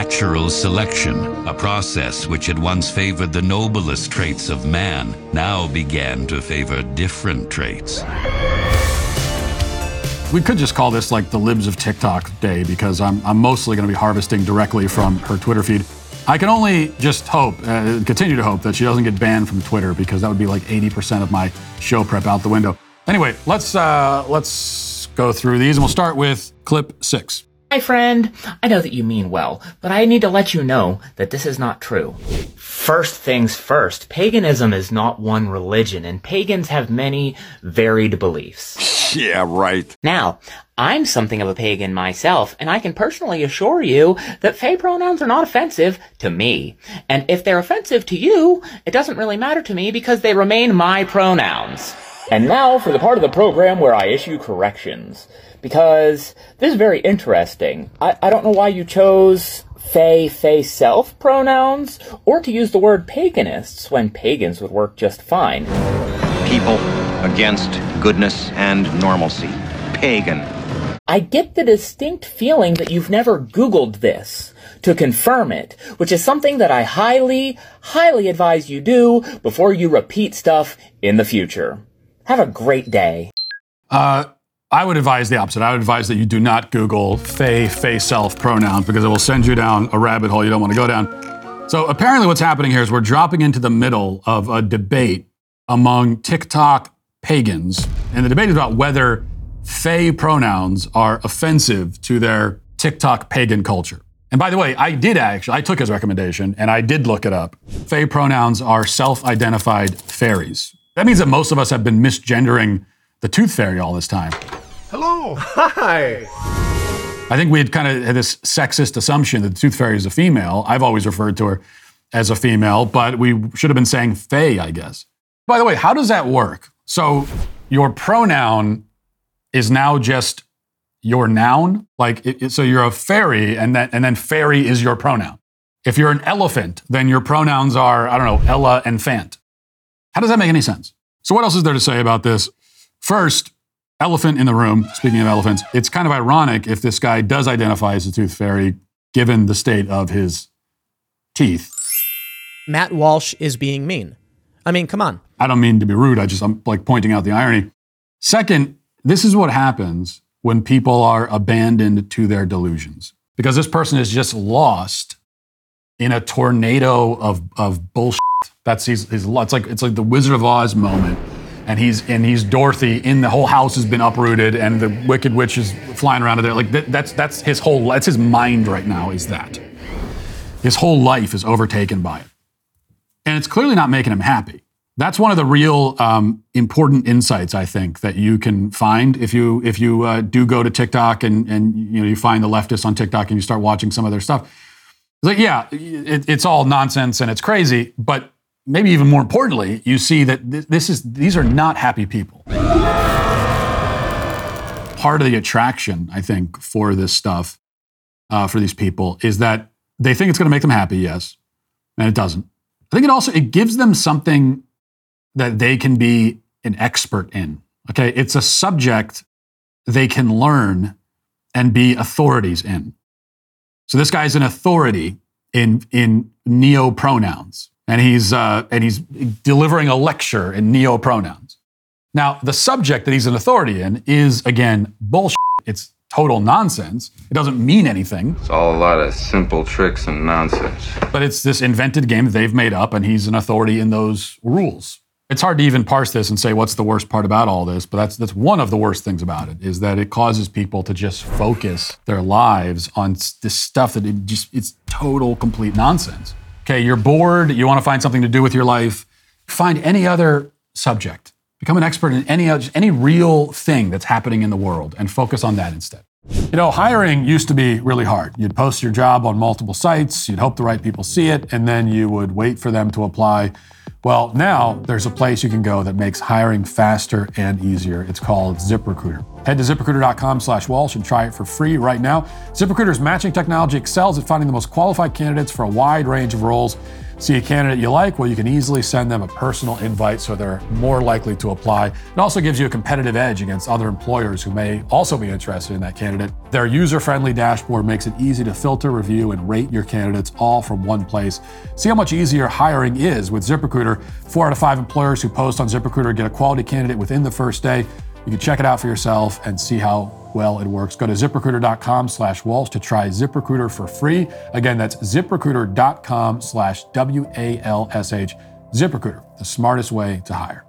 natural selection, a process which had once favored the noblest traits of man, now began to favor different traits. We could just call this like the libs of TikTok day because I'm, I'm mostly going to be harvesting directly from her Twitter feed. I can only just hope, uh, continue to hope that she doesn't get banned from Twitter because that would be like 80% of my show prep out the window. Anyway, let's uh, let's go through these and we'll start with clip six. My friend, I know that you mean well, but I need to let you know that this is not true. First things first, paganism is not one religion, and pagans have many varied beliefs. Yeah, right. Now, I'm something of a pagan myself, and I can personally assure you that fey pronouns are not offensive to me. And if they're offensive to you, it doesn't really matter to me because they remain my pronouns. And now for the part of the program where I issue corrections because this is very interesting. I, I don't know why you chose Fey, Fey self pronouns, or to use the word paganists when pagans would work just fine. People against goodness and normalcy. Pagan. I get the distinct feeling that you've never Googled this to confirm it, which is something that I highly, highly advise you do before you repeat stuff in the future. Have a great day. Uh, I would advise the opposite. I would advise that you do not Google Fey, Fey self pronouns because it will send you down a rabbit hole you don't want to go down. So apparently, what's happening here is we're dropping into the middle of a debate among TikTok pagans. And the debate is about whether Fey pronouns are offensive to their TikTok pagan culture. And by the way, I did actually, I took his recommendation and I did look it up. Fey pronouns are self identified fairies. That means that most of us have been misgendering the tooth fairy all this time. Hello. Hi. I think we had kind of had this sexist assumption that the tooth fairy is a female. I've always referred to her as a female, but we should have been saying fae, I guess. By the way, how does that work? So your pronoun is now just your noun, like it, it, so you're a fairy, and then and then fairy is your pronoun. If you're an elephant, then your pronouns are I don't know Ella and Fant. How does that make any sense? So what else is there to say about this? First, elephant in the room, speaking of elephants, it's kind of ironic if this guy does identify as a tooth fairy, given the state of his teeth. Matt Walsh is being mean. I mean, come on. I don't mean to be rude. I just, I'm like pointing out the irony. Second, this is what happens when people are abandoned to their delusions. Because this person is just lost in a tornado of, of bullshit. That's his, his, it's like, it's like the Wizard of Oz moment and he's and he's Dorothy. In the whole house has been uprooted, and the Wicked Witch is flying around in there. Like that, that's that's his whole that's his mind right now. Is that his whole life is overtaken by it, and it's clearly not making him happy. That's one of the real um, important insights I think that you can find if you if you uh, do go to TikTok and and you know you find the leftists on TikTok and you start watching some of their stuff. It's like yeah, it, it's all nonsense and it's crazy, but maybe even more importantly, you see that this is these are not happy people. Part of the attraction, I think, for this stuff, uh, for these people, is that they think it's going to make them happy. Yes, and it doesn't. I think it also it gives them something that they can be an expert in. Okay, it's a subject they can learn and be authorities in. So this guy's an authority in in neo pronouns and he's uh, and he's delivering a lecture in neo pronouns. Now, the subject that he's an authority in is again bullshit. It's total nonsense. It doesn't mean anything. It's all a lot of simple tricks and nonsense. But it's this invented game that they've made up, and he's an authority in those rules. It's hard to even parse this and say what's the worst part about all this, but that's that's one of the worst things about it is that it causes people to just focus their lives on this stuff that it just it's total complete nonsense. Okay, you're bored, you want to find something to do with your life, find any other subject. Become an expert in any any real thing that's happening in the world and focus on that instead. You know, hiring used to be really hard. You'd post your job on multiple sites, you'd hope the right people see it, and then you would wait for them to apply. Well, now there's a place you can go that makes hiring faster and easier. It's called ZipRecruiter. Head to ziprecruiter.com slash Walsh and try it for free right now. ZipRecruiter's matching technology excels at finding the most qualified candidates for a wide range of roles. See a candidate you like? Well, you can easily send them a personal invite so they're more likely to apply. It also gives you a competitive edge against other employers who may also be interested in that candidate. Their user friendly dashboard makes it easy to filter, review, and rate your candidates all from one place. See how much easier hiring is with ZipRecruiter. Four out of five employers who post on ZipRecruiter get a quality candidate within the first day. You can check it out for yourself and see how well it works. Go to ziprecruiter.com slash Walsh to try ZipRecruiter for free. Again, that's ziprecruiter.com slash W-A-L-S-H. ZipRecruiter, the smartest way to hire.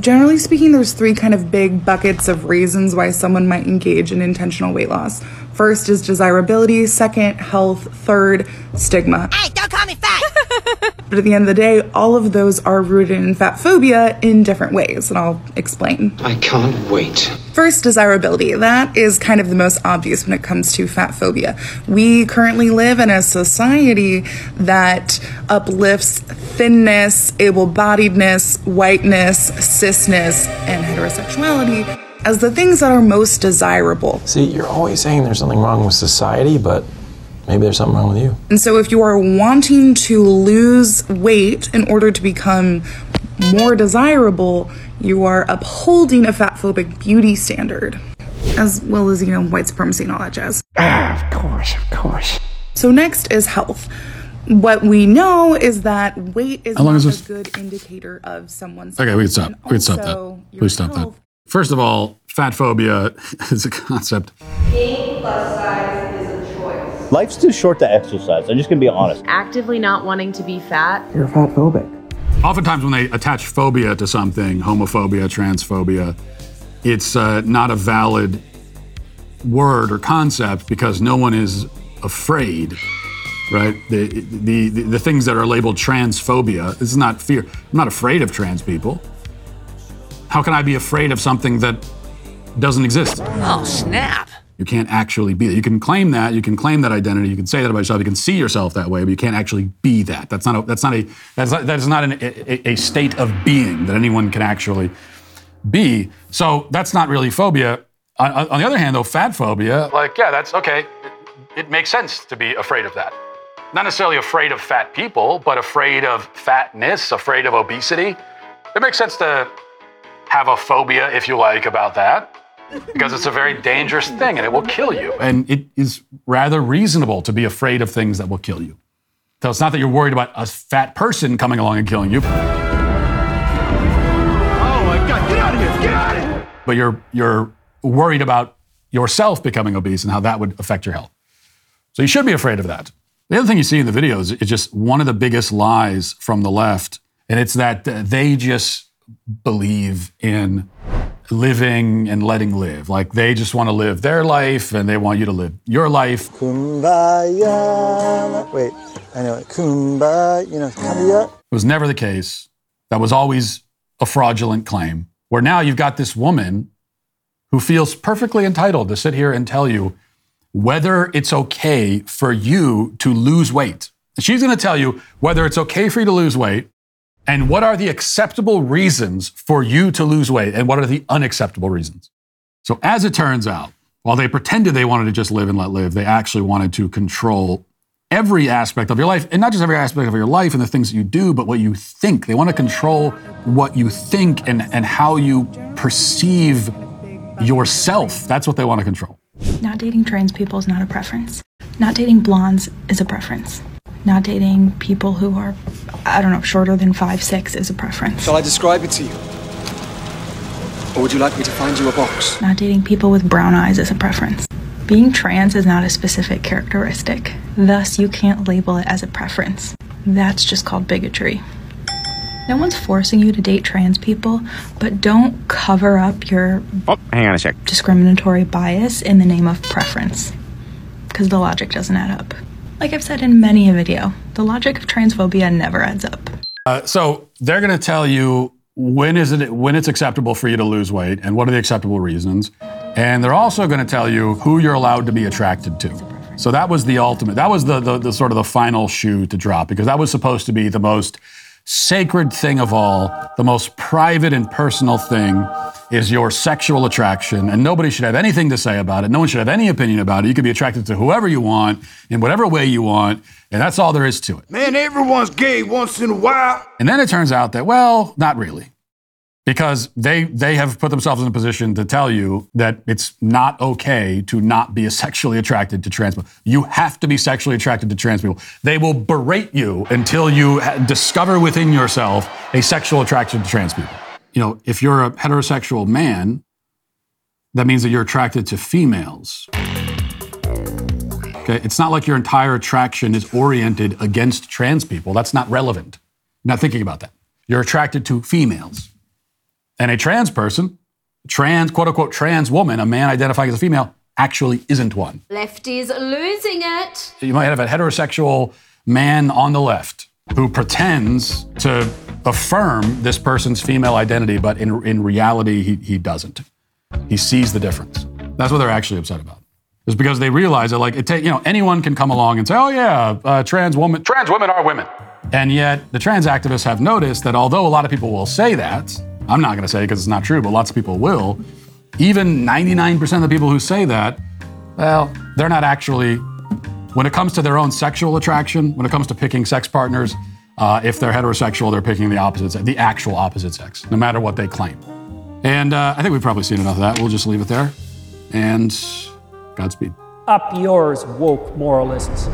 Generally speaking, there's three kind of big buckets of reasons why someone might engage in intentional weight loss. First is desirability, second, health, third, stigma. Hey, don't call me fat! But at the end of the day, all of those are rooted in fat phobia in different ways, and I'll explain. I can't wait. First, desirability. That is kind of the most obvious when it comes to fat phobia. We currently live in a society that uplifts thinness, able bodiedness, whiteness, cisness, and heterosexuality as the things that are most desirable. See, you're always saying there's something wrong with society, but maybe there's something wrong with you. And so, if you are wanting to lose weight in order to become more desirable, you are upholding a fat phobic beauty standard, as well as, you know, white supremacy and all that jazz. Ah, of course, of course. So, next is health. What we know is that weight is How long not is a good indicator of someone's Okay, we can stop. We can stop that. your Please stop that. First of all, fat phobia is a concept. Being plus size is a choice. Life's too short to exercise. I'm just gonna be honest. Actively not wanting to be fat. You're fat phobic. Oftentimes, when they attach phobia to something, homophobia, transphobia, it's uh, not a valid word or concept because no one is afraid, right? The, the, the, the things that are labeled transphobia, this is not fear. I'm not afraid of trans people. How can I be afraid of something that doesn't exist? Oh, snap. You can't actually be that. You can claim that. You can claim that identity. You can say that about yourself. You can see yourself that way, but you can't actually be that. That's not a. That's not a. That's not, that is not an, a, a state of being that anyone can actually be. So that's not really phobia. On, on the other hand, though, fat phobia, like yeah, that's okay. It, it makes sense to be afraid of that. Not necessarily afraid of fat people, but afraid of fatness, afraid of obesity. It makes sense to have a phobia, if you like, about that because it's a very dangerous thing and it will kill you. And it is rather reasonable to be afraid of things that will kill you. So it's not that you're worried about a fat person coming along and killing you, Oh my god, get out of here! Get out of here! but you're you're worried about yourself becoming obese and how that would affect your health. So you should be afraid of that. The other thing you see in the videos is just one of the biggest lies from the left, and it's that they just believe in living and letting live. Like they just want to live their life and they want you to live your life. Kumbaya. Wait, I know it. Kumbaya. You know, kumbaya. It was never the case. That was always a fraudulent claim. Where now you've got this woman who feels perfectly entitled to sit here and tell you whether it's okay for you to lose weight. She's going to tell you whether it's okay for you to lose weight and what are the acceptable reasons for you to lose weight and what are the unacceptable reasons. So, as it turns out, while they pretended they wanted to just live and let live, they actually wanted to control every aspect of your life, and not just every aspect of your life and the things that you do, but what you think. They want to control what you think and, and how you perceive yourself. That's what they want to control. Not dating trans people is not a preference. Not dating blondes is a preference. Not dating people who are, I don't know, shorter than five six is a preference. Shall I describe it to you? Or would you like me to find you a box? Not dating people with brown eyes is a preference. Being trans is not a specific characteristic. Thus, you can't label it as a preference. That's just called bigotry. No one's forcing you to date trans people, but don't cover up your Oh, hang on a sec. discriminatory bias in the name of preference. Because the logic doesn't add up. Like I've said in many a video, the logic of transphobia never adds up. Uh, so they're going to tell you when is it when it's acceptable for you to lose weight and what are the acceptable reasons, and they're also going to tell you who you're allowed to be attracted to. So that was the ultimate. That was the, the the sort of the final shoe to drop because that was supposed to be the most sacred thing of all, the most private and personal thing is your sexual attraction, and nobody should have anything to say about it. No one should have any opinion about it. You can be attracted to whoever you want in whatever way you want, and that's all there is to it. Man, everyone's gay once in a while. And then it turns out that, well, not really. Because they they have put themselves in a position to tell you that it's not okay to not be sexually attracted to trans people. You have to be sexually attracted to trans people. They will berate you until you discover within yourself a sexual attraction to trans people. You know, if you're a heterosexual man, that means that you're attracted to females. Okay, it's not like your entire attraction is oriented against trans people. That's not relevant. Not thinking about that. You're attracted to females. And a trans person, trans, quote unquote, trans woman, a man identifying as a female, actually isn't one. Lefty's losing it. You might have a heterosexual man on the left who pretends to affirm this person's female identity, but in, in reality, he, he doesn't. He sees the difference. That's what they're actually upset about. It's because they realize that, like, it ta- you know, anyone can come along and say, "Oh yeah, uh, trans woman, trans women are women," and yet the trans activists have noticed that although a lot of people will say that, I'm not going to say it because it's not true, but lots of people will. Even 99% of the people who say that, well, they're not actually. When it comes to their own sexual attraction, when it comes to picking sex partners, uh, if they're heterosexual, they're picking the opposite, the actual opposite sex, no matter what they claim. And uh, I think we've probably seen enough of that. We'll just leave it there. And Godspeed. Up yours, woke moralists.